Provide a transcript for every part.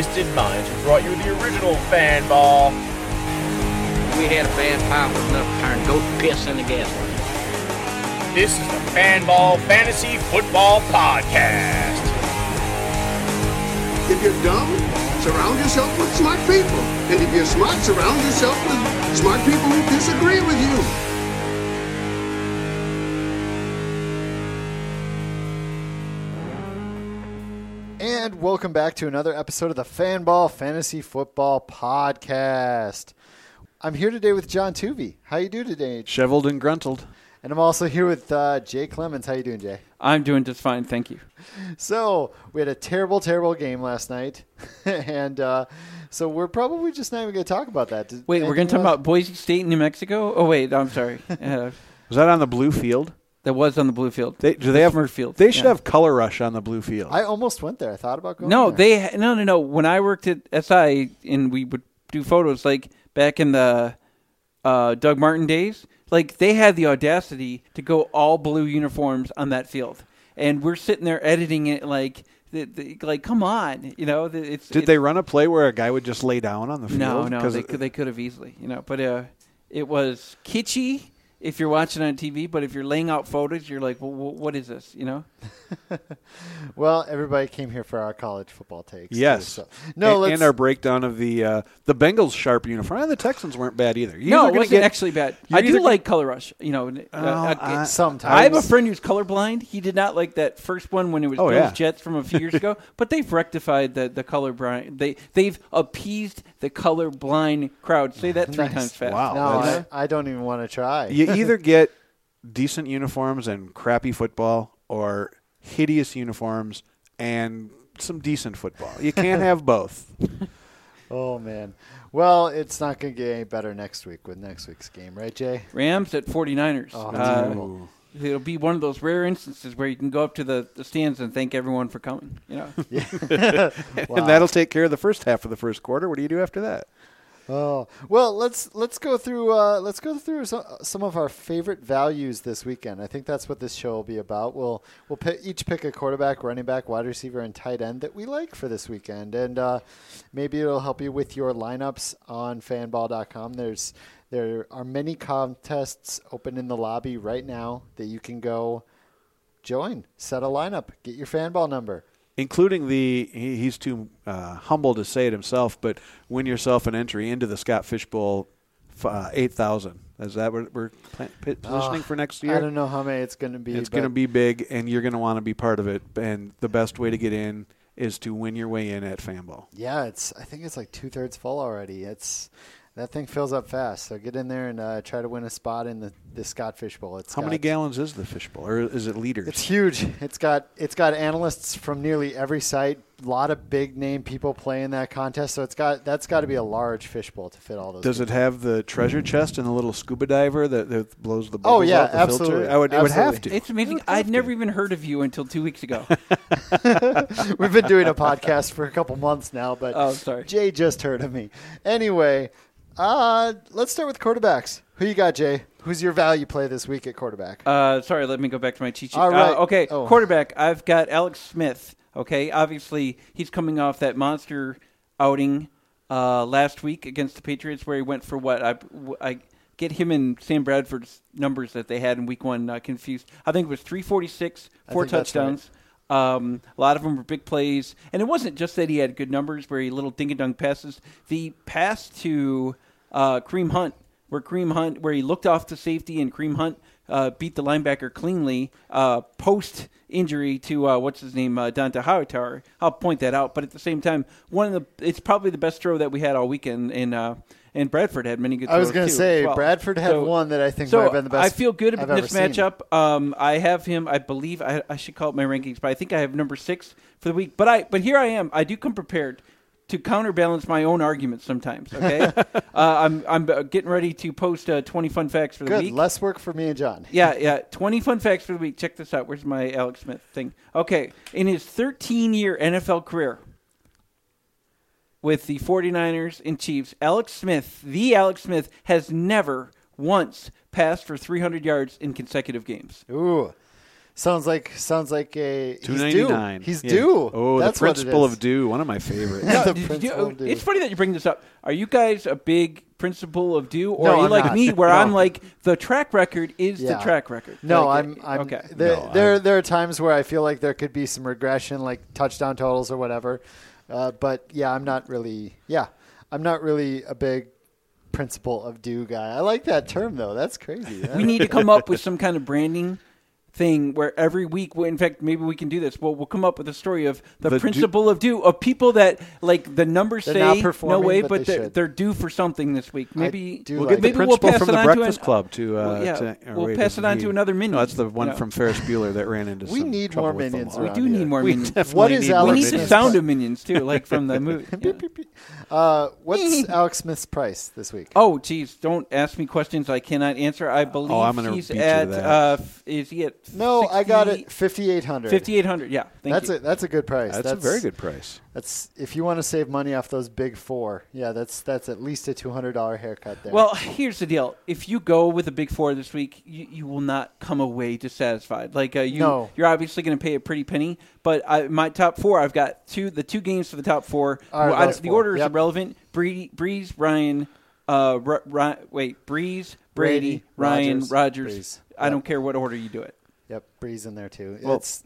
Twisted Minds, who brought you the original Fanball. We had a bad powerful enough to turn goat piss into gasoline. This is the Fanball Fantasy Football Podcast. If you're dumb, surround yourself with smart people. And if you're smart, surround yourself with smart people who disagree with you. Welcome back to another episode of the Fanball Fantasy Football Podcast. I'm here today with John Tuvey. How you doing today? Shoveled and gruntled. And I'm also here with uh, Jay Clemons. How you doing, Jay? I'm doing just fine, thank you. So we had a terrible, terrible game last night, and uh, so we're probably just not even going to talk about that. Did- Wait, we're going to talk else? about Boise State, New Mexico. Oh wait, I'm sorry. Uh, Was that on the blue field? That was on the blue field. They, do they have Smurf field? They should Yeah. have color rush on the blue field. I almost went there. I thought about going. No, there. they no no no. When I worked at SI and we would do photos like back in the uh, Doug Martin days, like they had the audacity to go all blue uniforms on that field, and we're sitting there editing it like. The, the, like, come on, you know. the- It's, Did it's, they run a play where a guy would just lay down on the field? No, no, 'Cause they it- could, they could have easily, you know. But uh, it was kitschy if you're watching on TV, but if you're laying out photos, you're like, well, what is this, you know? Well, everybody came here for our college football takes. too, Yes. so. No, and, let's. and our breakdown of the uh, the Bengals sharp uniform. And the Texans weren't bad either. You're no, either it wasn't get- actually bad. you're I do gonna- like color rush, you know. uh, uh, I- sometimes I have a friend who's colorblind. He did not like that first one when it was Oh, yeah. Jets from a few years ago, but they've rectified the the colorblind. They they've appeased the colorblind crowd. Say that three Nice. times fast. Wow. No, I, I don't even want to try. You either get decent uniforms and crappy football, or hideous uniforms and some decent football. You can't have both. Oh man. Well, it's not going to get any better next week with next week's game, right, Jay? Rams at 49ers. Oh, Uh, it'll be one of those rare instances where you can go up to the, the stands and thank everyone for coming. You know, Wow. And that'll take care of the first half of the first quarter. What do you do after that? Oh well, let's let's go through uh, let's go through some, some of our favorite values this weekend. I think that's what this show will be about. We'll we'll pick, each pick a quarterback, running back, wide receiver, and tight end that we like for this weekend, and uh, maybe it'll help you with your lineups on Fanball.com. There's there are many contests open in the lobby right now that you can go join, set a lineup, get your Fanball number. Including the he, he's too uh, humble to say it himself, but win yourself an entry into the Scott Fishbowl uh, eight thousand. Is that what we're positioning Uh, for next year? I don't know how many it's going to be. It's going to be big, and you're going to want to be part of it. And the best way to get in is to win your way in at Fanball. Yeah, it's. I think it's like two thirds full already. It's that thing fills up fast. So get in there and uh, try to win a spot in the the Scott Fish Bowl. It's How many gallons is the fishbowl, or is it liters? It's huge. It's got it's got analysts from nearly every site. A lot of big name people play in that contest. So it's got that's got to be a large fishbowl to fit all those. Does it have the treasure chest and the little scuba diver that, that blows the bubbles Oh, yeah, out the absolutely. filter? I would, it would have to. it's amazing. would have I'd to. never even heard of you until two weeks ago. We've been doing a podcast for a couple months now, but Oh, sorry. Jay just heard of me. Anyway, uh, let's start with quarterbacks. Who you got, Jay? Who's your value play this week at quarterback? Uh, sorry, let me go back to my cheat sheet. All right. Uh, okay, Oh. quarterback. I've got Alex Smith. Okay, obviously he's coming off that monster outing uh, last week against the Patriots, where he went for what I, I get him and Sam Bradford's numbers that they had in Week One uh, confused. I think it was three forty six, four think that's right. touchdowns. Um, a lot of them were big plays, and it wasn't just that he had good numbers, where he little ding a dunk passes. The pass to uh, Kareem Hunt, where Kareem Hunt, where he looked off to safety, and Kareem Hunt uh, beat the linebacker cleanly uh, post injury to uh, what's his name uh, Dont'a Hightower. I'll point that out. But at the same time, one of the it's probably the best throw that we had all weekend. And uh, and Bradford had many good. Throws. I was going to say Bradford had one that I think so might have been the best. I feel good I've about this matchup. Um, I have him. I believe I, I should call it my rankings, but I think I have number six for the week. But I but here I am. I do come prepared to counterbalance my own arguments sometimes. Okay, uh, I'm I'm getting ready to post uh, 20 fun facts for the Good, week. less work for me and John. Yeah, yeah. 20 fun facts for the week. Check this out. Where's my Alex Smith thing? Okay. In his 13 year NFL career with the 49ers and Chiefs, Alex Smith, the Alex Smith, has never once passed for 300 yards in consecutive games. Ooh, sounds like sounds like a Two he's due. nine. He's due. Oh, That's the what principle of due. One of my favorites. Yeah, the Did you- of due. it's funny that you bring this up. Are you guys a big principle of due, or No, are you I'm like not. me, where No. I'm like the track record is Yeah. the track record? No, Like, I'm. I'm okay. There, No, there, I'm- there are times where I feel like there could be some regression, like touchdown totals or whatever. Uh, but yeah, I'm not really. Yeah, I'm not really a big principle of due guy. I like that term though. That's crazy. we need to come up with some kind of branding thing where every week, well, in fact, maybe we can do this. Well, we'll come up with a story of the, The principle of due of people that like the numbers They're say no way, but but, they they're, they're due for something this week. Maybe We'll like get the maybe we'll principle pass from it the on to Breakfast an- Club to. Uh, Well, yeah, to or we'll wait, pass it on he- to another minion. No, that's the one Yeah. from Ferris Bueller that ran into. We some need trouble more with minions them. we do need more We minions. definitely What is need Alex more We need the sound pri- of minions too, like from the movie. Uh, what's Alex Smith's price this week? Oh, geez! Don't ask me questions I cannot answer. I believe Oh, I'm gonna he's beat you to at. Uh, is he at? No, I got it. Fifty eight hundred. 5800 yeah thank That's you. a that's a good price. That's, a very good price. That's if you want to save money off those big four. Yeah, that's that's at least a two hundred dollar haircut there. well here's the deal if you go with a big four this week you, you will not come away dissatisfied like uh, you No. you're obviously going to pay a pretty penny but I, my top four i've got two the two games for the top four All right, Well, I- the four. order is Yep. irrelevant Bree, Brees ryan uh, R- Ry- wait Brees brady, Brady, ryan Rodgers, rogers Brees. i Yep. don't care what order you do it yep, Brees in there too. Well, it's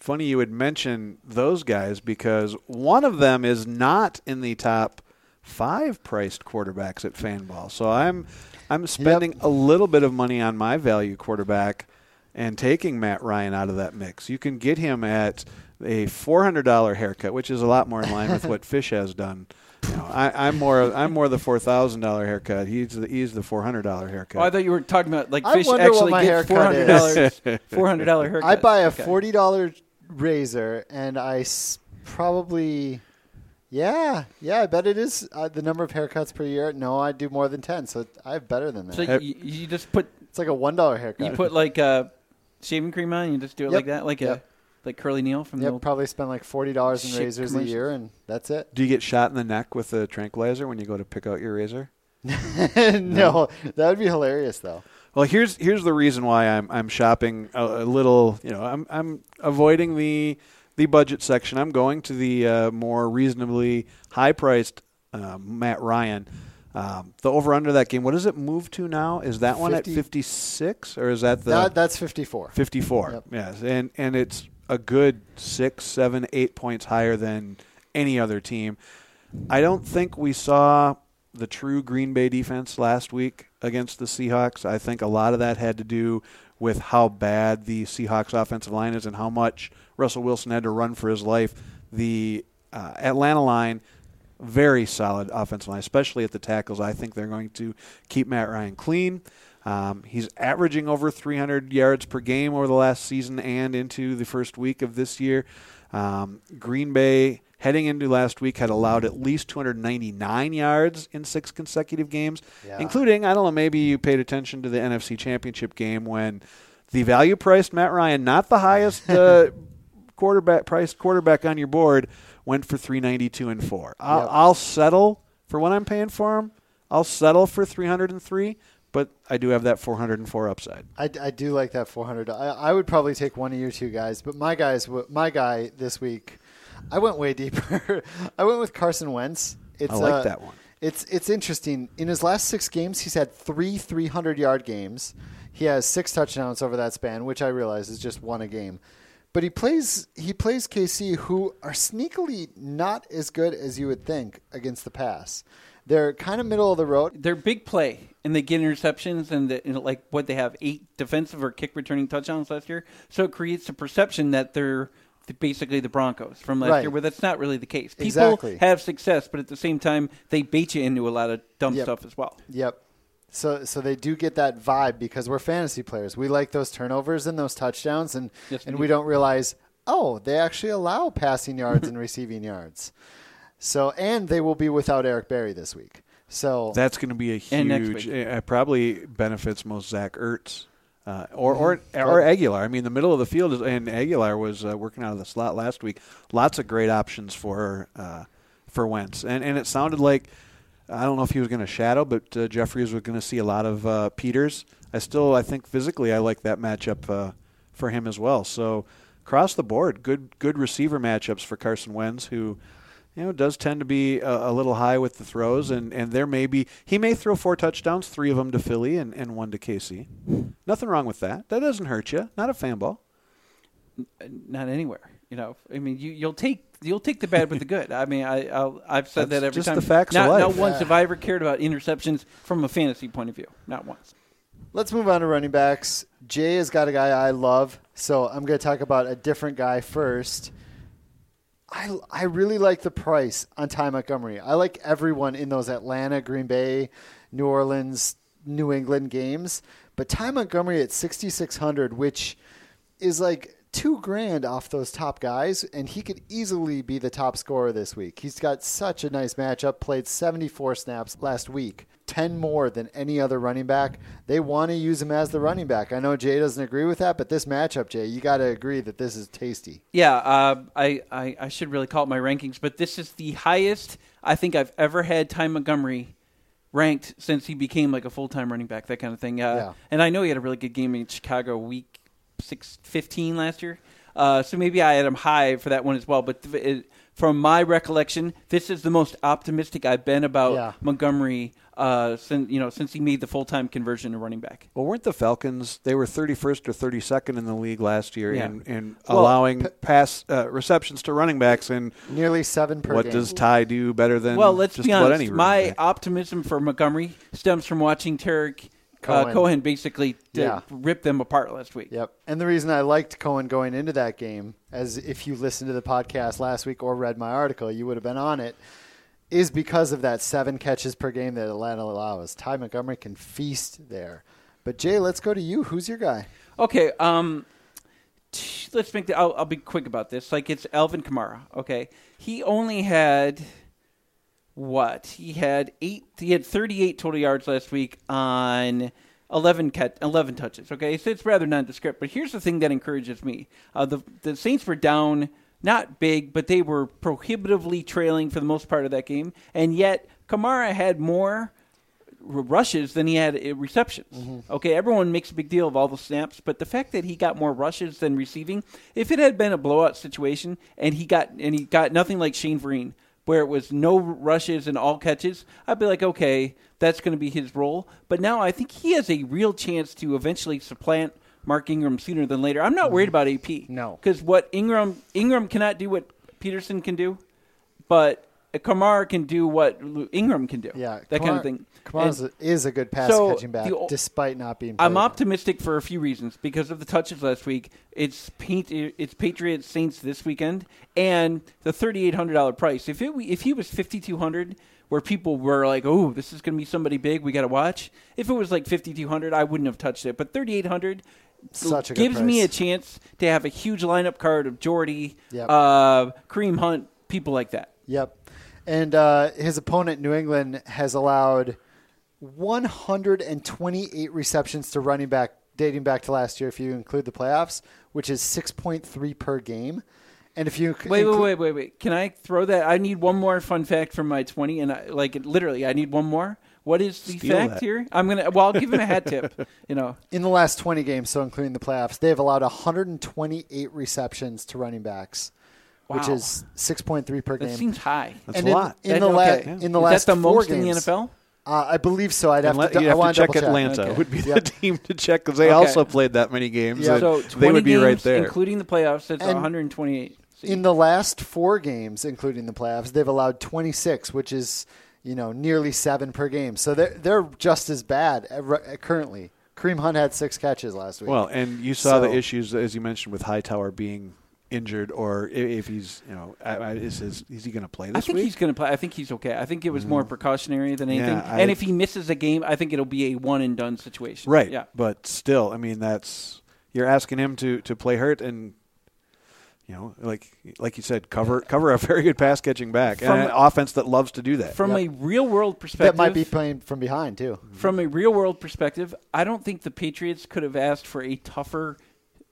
Funny you would mention those guys because one of them is not in the top five priced quarterbacks at Fanball. So I'm I'm spending a little bit of money on my value quarterback and taking Matt Ryan out of that mix. You can get him at a four hundred dollar haircut, which is a lot more in line with what Fish has done. You know, I, I'm more I'm more the four thousand dollar haircut. He's the he's the four hundred dollar haircut. oh, i thought you were talking about like I fish wonder what actually my gets haircut $400 $400 haircut I buy a Okay. forty dollar razor and I s- probably. Yeah, yeah, I bet it is uh, the number of haircuts per year. No, I do more than ten, so I have better than that. so you, you just put it's like a one dollar haircut. You put like uh, shaving cream on. You just do it Yep. like that, like Yep. a like Curly Neal from the Yep, old. probably spend like forty dollars in Shit razors a year, and that's it. Do you get shot in the neck with a tranquilizer when you go to pick out your razor? no, that would be hilarious though. Well, here's here's the reason why I'm I'm shopping a, a little. You know, I'm I'm avoiding the the budget section. I'm going to the uh, more reasonably high priced uh, Matt Ryan. Um, the over under that game. What does it move to now? Is that one at fifty six or is that the that, that's fifty four. fifty four? Yep. Yes, and and it's a good six, seven, eight points higher than any other team. I don't think we saw the true Green Bay defense last week against the Seahawks. I think a lot of that had to do with how bad the Seahawks offensive line is and how much Russell Wilson had to run for his life. The uh, Atlanta line, very solid offensive line, especially at the tackles. I think they're going to keep Matt Ryan clean. Um, he's averaging over 300 yards per game over the last season and into the first week of this year. Um, Green Bay, heading into last week, had allowed at least 299 yards in six consecutive games, Yeah. including, I don't know, maybe you paid attention to the NFC Championship game when the value priced Matt Ryan, not the highest uh, quarterback priced quarterback on your board, went for 392 and 4. I'll, Yep. I'll settle for what I'm paying for him. I'll settle for 303, but I do have that 404 upside. I, I do like that 400. I, I would probably take one of you two guys, but my guys, my guy this week, I went way deeper. I went with Carson Wentz. It's, I like uh, that one. It's it's interesting. In his last six games, he's had three 300 yard games. He has six touchdowns over that span, which I realize is just one a game. But he plays he plays KC, who are sneakily not as good as you would think against the pass. They're kind of middle of the road. They're big play, and they get interceptions, and, the, and like what they have eight defensive or kick returning touchdowns last year. So it creates a perception that they're basically the Broncos from last Right. year, where that's not really the case. People Exactly. have success, but at the same time, they bait you into a lot of dumb Yep. stuff as well. Yep. So so they do get that vibe because we're fantasy players. We like those turnovers and those touchdowns, and Yes, we and do. we don't realize oh they actually allow passing yards and receiving yards. So and they will be without Eric Berry this week. So That's going to be a huge. week. Uh, probably benefits most Zach Ertz. Uh, or or or Agholor. I mean, the middle of the field is, and Agholor was uh, working out of the slot last week. Lots of great options for uh, for Wentz, and and it sounded like I don't know if he was going to shadow, but uh, Jeffries was going to see a lot of uh, Peters. I still, I think physically, I like that matchup uh, for him as well. So across the board, good good receiver matchups for Carson Wentz, who you know does tend to be a, a little high with the throws, and and there may be he may throw four touchdowns, three of them to Philly and, and one to KC. Nothing wrong with that. That doesn't hurt you. Not a fan ball. Not anywhere, you know. I mean, you, you'll take you'll take the bad with the good. I mean, I I'll, I've said That's that every just time. the facts of not, life. Not once have I ever cared about interceptions from a fantasy point of view. Not once. Let's move on to running backs. Jay has got a guy I love, so I'm going to talk about a different guy first. I, I really like the price on Ty Montgomery. I like everyone in those Atlanta, Green Bay, New Orleans, New England games, but Ty Montgomery at 6600, which is like two grand off those top guys, and he could easily be the top scorer this week. He's got such a nice matchup. Played 74 snaps last week, 10 more than any other running back. They want to use him as the running back. I know Jay doesn't agree with that, but this matchup, Jay, you got to agree that this is tasty. Yeah, uh, I, I I should really call it my rankings, but this is the highest I think I've ever had Ty Montgomery ranked since he became like a full time running back, that kind of thing. Uh, Yeah. And I know he had a really good game in Chicago week six fifteen last year, uh, so maybe I had him high for that one as well. But th- it, from my recollection, this is the most optimistic I've been about Yeah. Montgomery uh, since you know since he made the full time conversion to running back. Well, weren't the Falcons? They were 31st or 32nd in the league last year Yeah. in, in Well, allowing p- pass uh, receptions to running backs. And Nearly seven per what game. does Ty do better than Well, let's just be honest. My back? optimism for Montgomery stems from watching Tarik Cohen. Uh, Cohen basically Yeah. rip them apart last week. Yep. And the reason I liked Cohen going into that game, as if you listened to the podcast last week or read my article, you would have been on it, is because of that seven catches per game that Atlanta allows. Ty Montgomery can feast there. But Jay, let's go to you. Who's your guy? Okay, um, let's make the. I'll, I'll be quick about this. Like it's Alvin Kamara. Okay, he only had what? He had eight. He had thirty-eight total yards last week on. 11, cat, 11 touches. Okay, so it's rather nondescript. But here's the thing that encourages me: uh, the the Saints were down, not big, but they were prohibitively trailing for the most part of that game, and yet Kamara had more r- rushes than he had uh, receptions. Okay, everyone makes a big deal of all the snaps, but the fact that he got more rushes than receiving, if it had been a blowout situation and he got and he got nothing like Shane Vereen, where it was no rushes and all catches, I'd be like, okay, that's going to be his role. But now I think he has a real chance to eventually supplant Mark Ingram sooner than later. I'm not mm-hmm. worried about AP. No. because what Ingram Ingram cannot do what Peterson can do, but Kamara can do what Ingram can do. Yeah, that kind of thing. Kamara is a good pass So, catching back, the despite not being. I'm optimistic for a few reasons because of the touches last week. It's paint, it's Patriots Saints this weekend, and the thirty eight hundred dollar price. If it if he was fifty two hundred, where people were like, "Oh, this is going to be somebody big, we got to watch." If it was like fifty two hundred, I wouldn't have touched it. But thirty eight hundred Such a gives me a chance to have a huge lineup card of Jordy, Yep. uh, Kareem Hunt, people like that. Yep. And uh, his opponent, New England, has allowed 128 receptions to running back dating back to last year, if you include the playoffs, which is 6.3 per game. And if you Wait, wait, wait, wait, wait. Can I throw that? I need one more fun fact from my twenty, and I, like literally, I need one more. What is the Steal fact that. here? I'm gonna. Well, I'll give him a hat tip. You know, in the last 20 games, so including the playoffs, they have allowed 128 receptions to running backs, which is 6.3 per game. that game. seems high. That's and a in, lot. in That- the la- okay. in the Is last that the four most games, in the NFL? Uh, I believe so. I'd have Unless- to. you'd have want to check double Atlanta. Okay. Would be Yep. the team to check because they Okay. also played that many games. Yeah. So 20 they would be games, right there. including the playoffs. That's And 128. In the last four games, including the playoffs, they've allowed 26, which is you know, nearly seven per game. So they're they're just as bad currently. Kareem Hunt had six catches last week. Well, and you saw the issues as you mentioned with Hightower being injured, or if he's, you know, I- I- is his, is he going to play this week? I think week? he's going to play. I think he's okay. I think it was more mm. precautionary than anything. Yeah, I- and if he misses a game, I think it'll be a one and done situation. right. Yeah. But still, I mean, that's you're asking him to to play hurt and. You know, like like you said, cover cover a very good pass catching back From and an offense that loves to do that. From Yep. a real world perspective, that might be playing from behind too. Mm-hmm. from a real world perspective, I don't think the Patriots could have asked for a tougher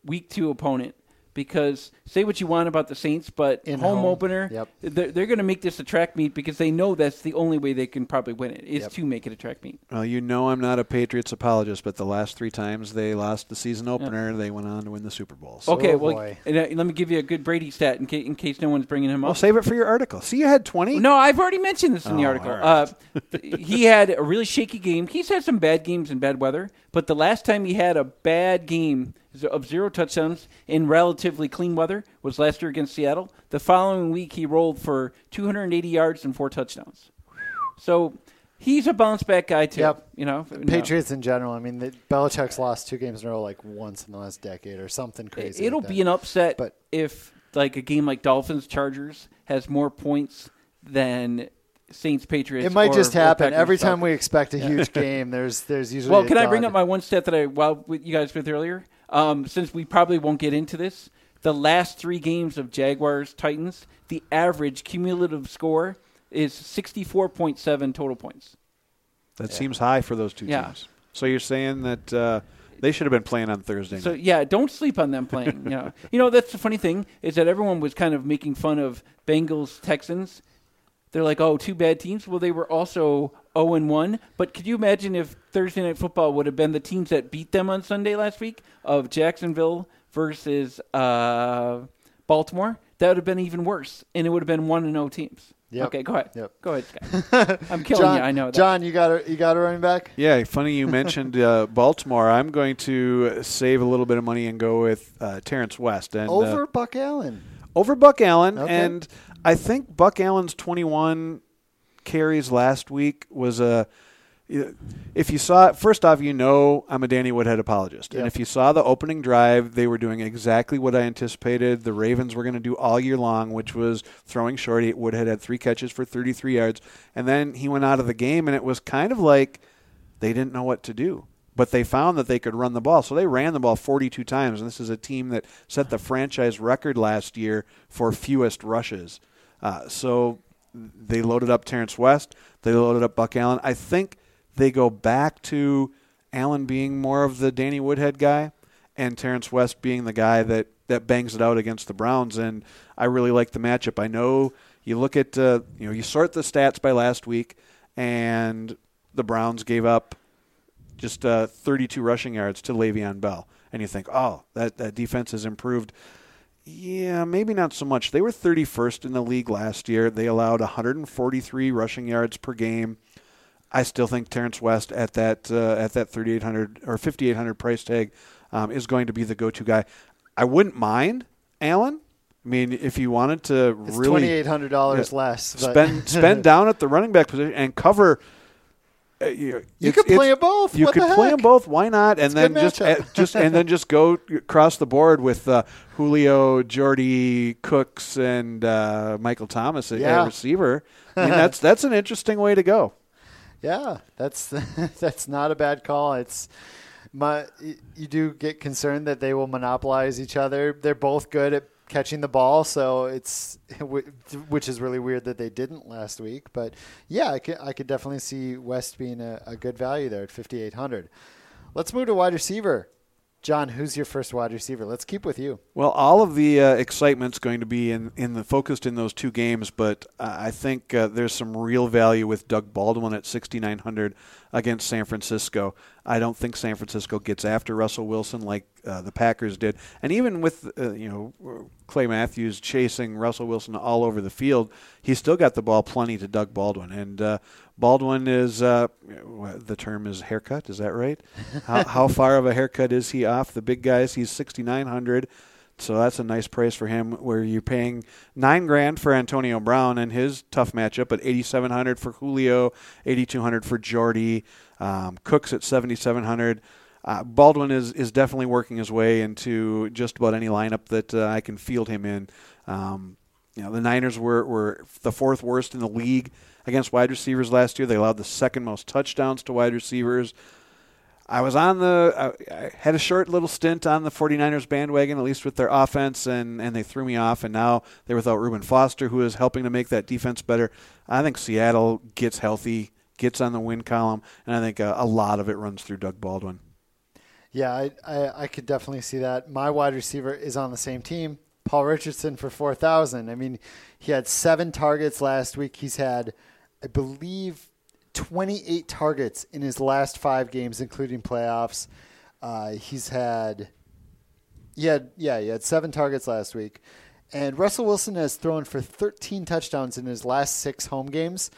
week two opponent. Because say what you want about the Saints, but In home, home, opener, yep. they're, they're going to make this a track meet because they know that's the only way they can probably win it is Yep. to make it a track meet. Well, you know I'm not a Patriots apologist, but the last three times they lost the season opener, they went on to win the Super Bowl. So Okay, Oh, well, boy. uh, let me give you a good Brady stat in, ca- in case no one's bringing him up. Well, up. save it for your article. See, you had 20. No, I've already mentioned this in the Oh, article. all right. Uh, he had a really shaky game. He's had some bad games in bad weather, but the last time he had a bad game of zero touchdowns in relatively clean weather was last year against Seattle. The following week, he rolled for 280 yards and four touchdowns. So he's a bounce back guy too. Yep. You know, no. Patriots in general. I mean, the, Belichick's lost two games in a row like once in the last decade or something crazy. It'll like be an upset But- if like a game like Dolphins Chargers has more points than Saints Patriots. It might just happen every time we expect a huge game. There's there's usually Well, can I bring up my one stat that I with you guys with earlier? Um, since we probably won't get into this, the last three games of Jaguars Titans, the average cumulative score is sixty four point seven total points. That seems high for those two Yeah. teams. So you're saying that uh, they should have been playing on Thursday So yeah, don't sleep on them playing. you know, you know that's the funny thing is that everyone was kind of making fun of Bengals Texans. They're like, oh, two bad teams. Well, they were also zero and one. But could you imagine if Thursday night football would have been the teams that beat them on Sunday last week of Jacksonville versus uh, Baltimore? That would have been even worse, and it would have been one and zero teams. Yep. Okay, go ahead. Yep. Go ahead, Scott. I'm killing John, you. I know. That. John, you got a you got a running back. Yeah, funny you mentioned uh, Baltimore. I'm going to save a little bit of money and go with uh, Terrence West and uh, Over Buck Allen. over Buck Allen. Okay. And I think Buck Allen's 21 carries last week was a. If you saw it, first off, you know I'm a Danny Woodhead apologist. And if you saw the opening drive, they were doing exactly what I anticipated the Ravens were going to do all year long, which was throwing short. He- Woodhead had three catches for 33 yards. And then he went out of the game, and it was kind of like they didn't know what to do. But they found that they could run the ball. So they ran the ball 42 times. And this is a team that set the franchise record last year for fewest rushes. Uh, so they loaded up Terrence West. They loaded up Buck Allen. I think they go back to Allen being more of the Danny Woodhead guy and Terrence West being the guy that, that bangs it out against the Browns. And I really like the matchup. I know you look at, uh, you know, you sort the stats by last week, and the Browns gave up just uh, 32 rushing yards to Le'Veon Bell. And you think, oh, that, that defense has improved. Yeah, maybe not so much. They were 31st in the league last year. They allowed 143 rushing yards per game. I still think Terrence West at that uh, at that 3800 or 5800 price tag um, is going to be the go-to guy. I wouldn't mind Allen. I mean, if you wanted to It's really twenty eight hundred dollars Yeah. less. but- spend spend down at the running back position and cover. Uh, you You could play them both. You What could the play them both. Why not? And It's then just uh, just and then just go across the board with uh, Julio, Jordy, Cooks, and uh, Michael Thomas at, Yeah. receiver. I mean, that's that's an interesting way to go. Yeah, that's that's not a bad call. It's my you do get concerned that they will monopolize each other. They're both good at catching the ball, so it's which is really weird that they didn't last week. But yeah, I could, I could definitely see West being a, a good value there at fifty eight hundred. Let's move to wide receiver. John, who's your first wide receiver? Let's keep with you. Well, all of the uh, excitement's going to be in, in the focused in those two games, but uh, I think uh, there's some real value with Doug Baldwin at 6,900 against San Francisco. I don't think San Francisco gets after Russell Wilson like uh, the Packers did, and even with uh, you know Clay Matthews chasing Russell Wilson all over the field, he still got the ball plenty to Doug Baldwin, and uh, Baldwin is uh, the term is haircut. Is that right? how, how far of a haircut is he off the big guys? He's 6,900. So that's a nice price for him. Where you're paying nine grand for Antonio Brown and his tough matchup, but 8,700 for Julio, 8,200 for Jordy, um, Cooks at 7,700. Uh, Baldwin is is definitely working his way into just about any lineup that uh, I can field him in. Um, you know, the Niners were, were the fourth worst in the league against wide receivers last year. They allowed the second most touchdowns to wide receivers. I was on the, I, I had a short little stint on the 49ers bandwagon, at least with their offense, and, and they threw me off. And now they're without Reuben Foster, who is helping to make that defense better. I think Seattle gets healthy, gets on the win column, and I think a, a lot of it runs through Doug Baldwin. Yeah, I, I, I could definitely see that. My wide receiver is on the same team, Paul Richardson for 4,000. I mean, he had seven targets last week. He's had, I believe, 28 targets in his last five games, including playoffs. Uh, he's had, he had, yeah, he had seven targets last week. And Russell Wilson has thrown for 13 touchdowns in his last six home games.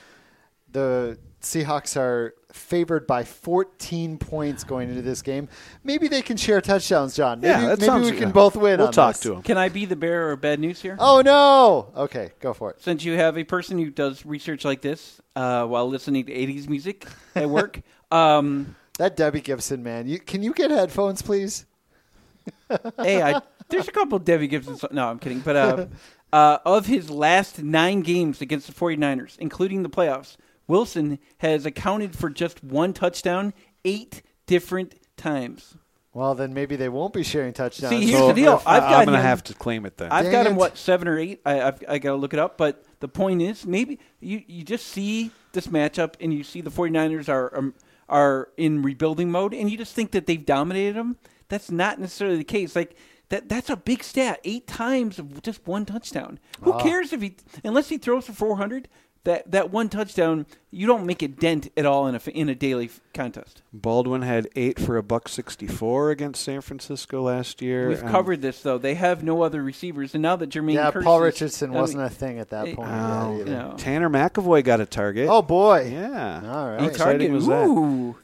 The Seahawks are favored by 14 points going into this game. Maybe they can share touchdowns, John. Maybe, Yeah, that maybe sounds we can good. both win. We'll on talk this. to him. Can I be the bearer of bad news here? Oh no! Okay, go for it. Since you have a person who does research like this uh, while listening to 80s music at work, um, That Debbie Gibson man, you can you get headphones, please? hey, I, there's a couple Debbie Gibson. so- No, I'm kidding. But uh, uh, of his last nine games against the 49ers, including the playoffs, Wilson has accounted for just one touchdown eight different times. Well, then maybe they won't be sharing touchdowns. See, here's the deal. if- I've I'm going to have to claim it then. I've Dang got him it. what seven or eight. I, I've I got to look it up. But the point is, maybe you you just see this matchup and you see the 49ers are um, are in rebuilding mode, and you just think that they've dominated them. That's not necessarily the case. Like that that's a big stat. Eight times of just one touchdown. Who cares if he unless he throws for 400. That, that one touchdown, you don't make a dent at all in a in a daily f- contest. Baldwin had eight for a buck 64 against San Francisco last year. We've Um, covered this though. They have no other receivers, and now that Jermaine yeah, Kearse Paul is- Richardson I mean, wasn't a thing at that point. Yet either. you. Tanner McEvoy got a target. Oh boy! yeah. All He right. exciting targeted. was that? Ooh.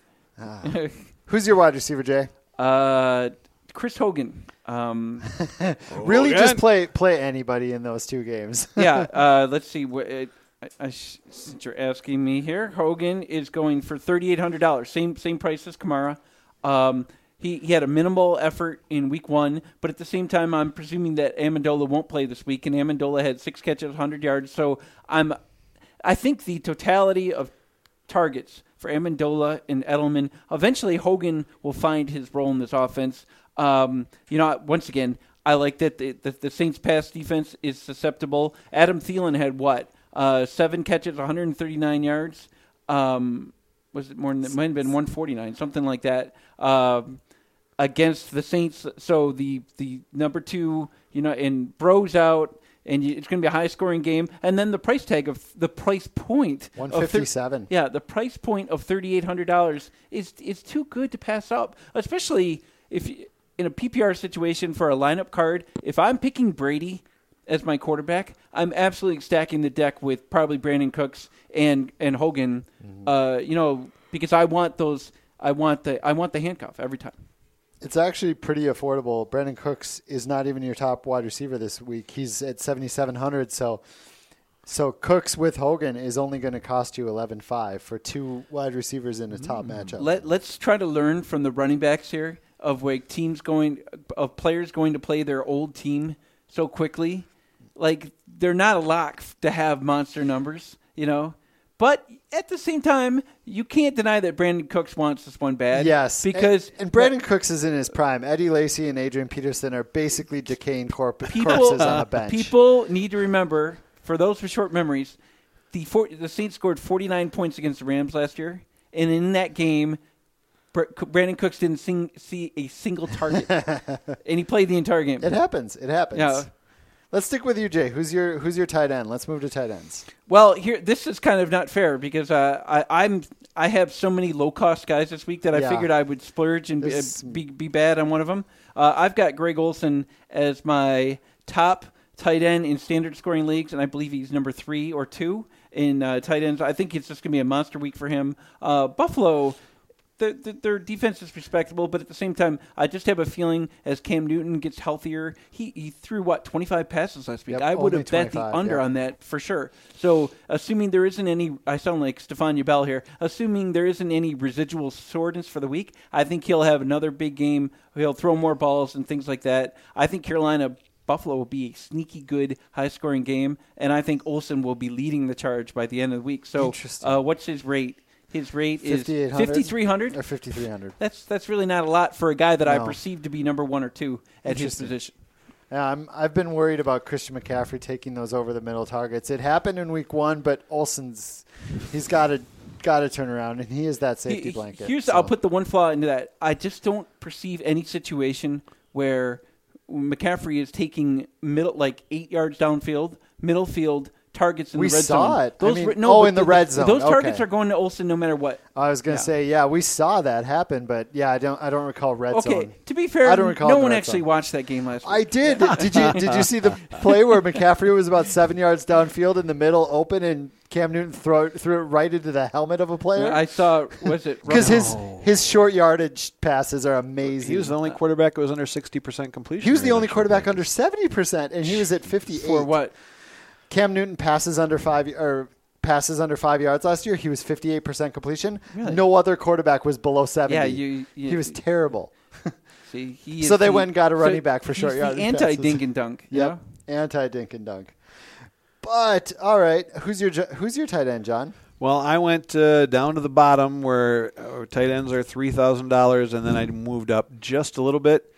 Who's your wide receiver, Jay? Uh, Chris Hogan. Um, Really, Hogan. just play play anybody in those two games. yeah. Uh, let's see. What, uh, I, I, since you're asking me here, Hogan is going for thirty eight hundred dollars. Same same price as Kamara. Um, he, he had a minimal effort in week one, but at the same time, I'm presuming that Amendola won't play this week, and Amendola had six catches, 100 yards. So I'm, I think the totality of targets for Amendola and Edelman. Eventually, Hogan will find his role in this offense. Um, you know, once again, I like that the, the, the Saints' pass defense is susceptible. Adam Thielen had what? Uh, seven catches, 139 yards. Um, was it more than it might have been 149, something like that. Um, against the Saints, so the the number two, you know, and Bros out, and you, it's going to be a high scoring game. And then the price tag of the price point of thir- 157. yeah, the price point of thirty eight hundred dollars is is too good to pass up, especially if you- in a PPR situation for a lineup card. If I'm picking Brady as my quarterback, I'm absolutely stacking the deck with probably Brandin Cooks and and Hogan. Uh, you know, because I want those. I want the I want the handcuff every time. It's actually pretty affordable. Brandin Cooks is not even your top wide receiver this week. He's at 7700 so so Cooks with Hogan is only going to cost you 11.5 for two wide receivers in a top matchup. Let Let's try to learn from the running backs here of like teams going of players going to play their old team so quickly. Like they're not a lock to have monster numbers, you know. But at the same time, you can't deny that Brandin Cooks wants this one bad. Yes, because and, and Brandin Cooks is in his prime. Eddie Lacy and Adrian Peterson are basically decaying corp- people corpses on a bench. people need to remember for those with short memories, the four, the Saints scored 49 points against the Rams last year, and in that game, Brandin Cooks didn't sing, see a single target, and he played the entire game. it happens. It happens. Yeah. Let's stick with you, Jay. Who's your Who's your tight end? Let's move to tight ends. Well, here this is kind of not fair because uh, I, I'm I have so many low cost guys this week that I Yeah. figured I would splurge and be, This- be be bad on one of them. Uh, I've got Greg Olsen as my top tight end in standard scoring leagues, and I believe he's number three or two in uh, tight ends. I think it's just going to be a monster week for him. Uh, Buffalo their, their, their defense is respectable, but at the same time, I just have a feeling as Cam Newton gets healthier, he, he threw what twenty five passes last week. Yep, I would have bet the under yeah. on that for sure. So, assuming there isn't any, I sound like Stefania Bell here. Assuming there isn't any residual soreness for the week, I think he'll have another big game. He'll throw more balls and things like that. I think Carolina. Buffalo will be a sneaky good, high scoring game, and I think Olsen will be leading the charge by the end of the week. So, uh, what's his rate? His rate is 5,300. or 5,300. Uh, that's that's really not a lot for a guy that I perceive to be number one or two at his position. Yeah, I'm, I've been worried about Christian McCaffrey taking those over the middle targets. It happened in week one, but Olsen's he's got to got to turn around, and he is that safety He- blanket. Here's so. I'll put the one flaw into that. I just don't perceive any situation where McCaffrey is taking middle like eight yards downfield, middle field targets in We the red saw zone. it. I mean- re- no, oh, in the red zone. Those targets are going to Olsen no matter what. I was going to Yeah. say, yeah, we saw that happen, but yeah, I don't I don't recall red Okay, zone. to be fair, I don't recall no one actually zone. watched that game last week. I did. did you did you see the play where McCaffrey was about seven yards downfield in the middle, open, and Cam Newton throw, threw it right into the helmet of a player? I saw. Was it Because his No. his short yardage passes are amazing. He was the only quarterback that was under 60% completion. He was the only quarterback under seventy percent, and he was at fifty eight. for what? Cam Newton passes under five or passes under five yards last year. He was fifty eight percent completion. Really? No other quarterback was below seventy. Yeah, you- you- he was terrible. See, he So they the- went and got a so running back for he's short the yardage Anti dink and dunk. you Yep, anti dink and dunk. But all right, who's your who's your tight end, John? Well, I went uh, down to the bottom where uh, tight ends are three thousand dollars, and then I moved up just a little bit,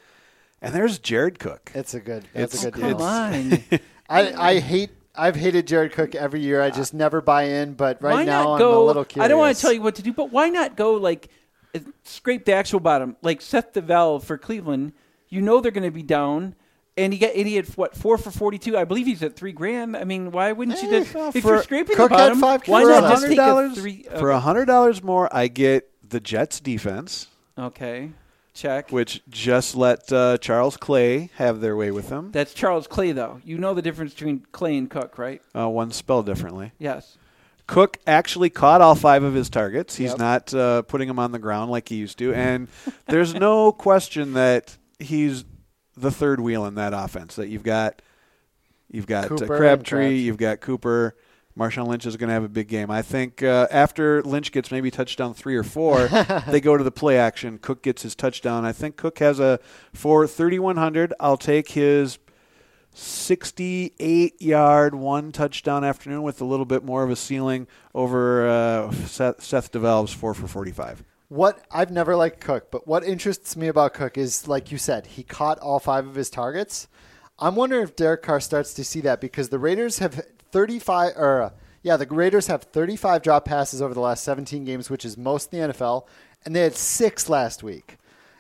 and there's Jared Cook. It's a good. That's It's- a good Come deal. on. I, I hate. I've hated Jared Cook every year. I just never buy in. But right why now, not I'm a little curious. I don't want to tell you what to do, but why not go like uh, scrape the actual bottom, like Seth DeValve for Cleveland? You know they're going to be down. And he got and he had what four for forty two. I believe he's at three grand. I mean, why wouldn't you Eh, just well, if for- you're scraping Cook the had bottom? five why for not just hundred take a dollars three? for a hundred dollars more. I get the Jets defense, okay, check. which just let uh, Charles Clay have their way with them. That's Charles Clay, though. You know the difference between Clay and Cook, right? Uh, one spelled differently. Yes. Cook actually caught all five of his targets. He's Yep. not uh, putting them on the ground like he used to, and there's no question that he's the third wheel in that offense. That you've got, you've got uh, Cooper and Crabtree, Crabtree. you've got Cooper. Marshawn Lynch is going to have a big game. I think uh, after Lynch gets maybe touchdown three or four, they go to the play action. Cook gets his touchdown. I think Cook has a for 3100. I'll take his 68 yard, one touchdown afternoon with a little bit more of a ceiling over uh, Seth, Seth DeValve's 4 for 45. What I've never liked Cook, but what interests me about Cook is, like you said, he caught all five of his targets. I'm wondering if Derek Carr starts to see that because the Raiders have 35, or uh, yeah, the Raiders have 35 drop passes over the last 17 games, which is most in the NFL, and they had six last week.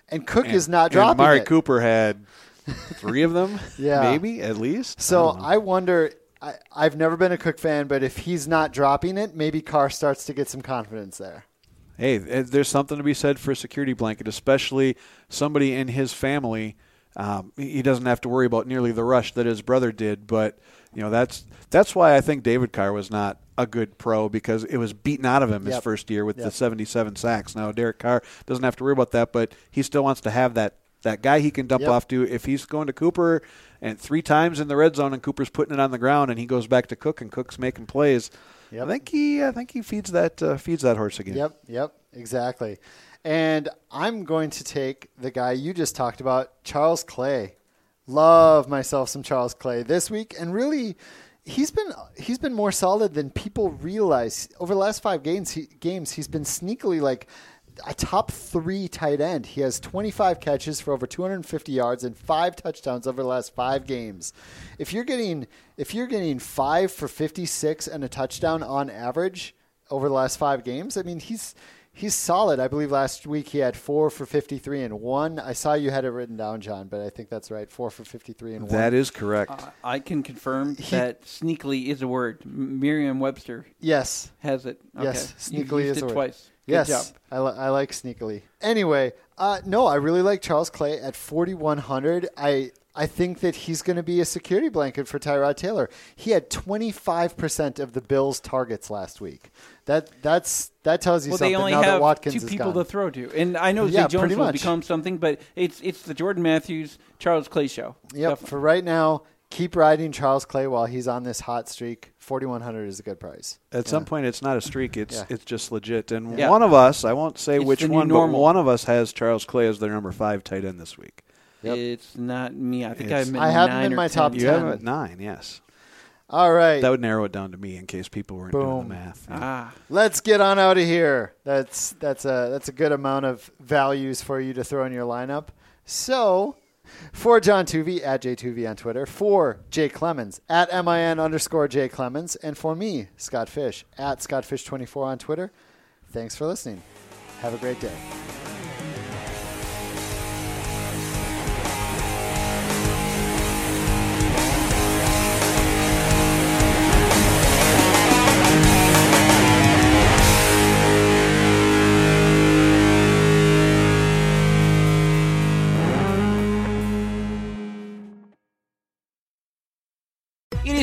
And Cook is not And dropping Amari it. Cooper had three of them, Yeah. maybe at least. So I. I wonder. I, I've never been a Cook fan, but if he's not dropping it, maybe Carr starts to get some confidence there. hey, there's something to be said for a security blanket, especially somebody in his family. Um, he doesn't have to worry about nearly the rush that his brother did, but you know that's that's why I think David Carr was not a good pro because it was beaten out of him his first year with the 77 sacks. Now Derek Carr doesn't have to worry about that, but he still wants to have that that guy he can dump Yep. off to. If he's going to Cooper and three times in the red zone and Cooper's putting it on the ground and he goes back to Cook and Cook's making plays, Yep. I think he I think he feeds that uh, feeds that horse again. Yep, yep, exactly. And I'm going to take the guy you just talked about, Charles Clay. Love myself some Charles Clay this week, and really, he's been he's been more solid than people realize. Over the last five games, he, games he's been sneakily like a top three tight end. He has 25 catches for over 250 yards and five touchdowns over the last five games. If you're getting if you're getting five for 56 and a touchdown on average over the last five games, I mean he's he's solid. I believe last week he had four for 53 and one. I saw you had it written down, John, but I think that's right. Four for 53 and one. That is correct. Uh, I can confirm that sneakily is a word. Merriam-Webster yes. has it. Okay. Yes, sneakily used is it a word. twice. Good yes, job. I, li- I like sneakily. Anyway, uh, no, I really like Charles Clay at 4100. I I think that he's going to be a security blanket for Tyrod Taylor. He had 25% of the Bills' targets last week. That that's that tells you Well, something they only now that have Watkins two people gone. to throw to, and I know Yeah, Zay Jones pretty will much. become something, but it's it's the Jordan Matthews, Charles Clay show. Yep. Definitely. For right now, keep riding Charles Clay while he's on this hot streak. 4100 is a good price. At some point, it's not a streak; it's Yeah. it's just legit. And Yeah. one of us, I won't say It's which one, normal. but one of us has Charles Clay as their number five tight end this week. Yep. It's not me. I think It's- I'm in I have him nine in or my 10. top You 10. have him at nine, yes. All right. That would narrow it down to me in case people weren't doing Boom. the math. Ah, Let's get on out of here. That's that's a that's a good amount of values for you to throw in your lineup. So, for John Tuvey at jtuvey on Twitter, for Jay Clemons at min underscore Jay Clemons, and for me Scott Fish at ScottFish24 on Twitter. Thanks for listening. Have a great day.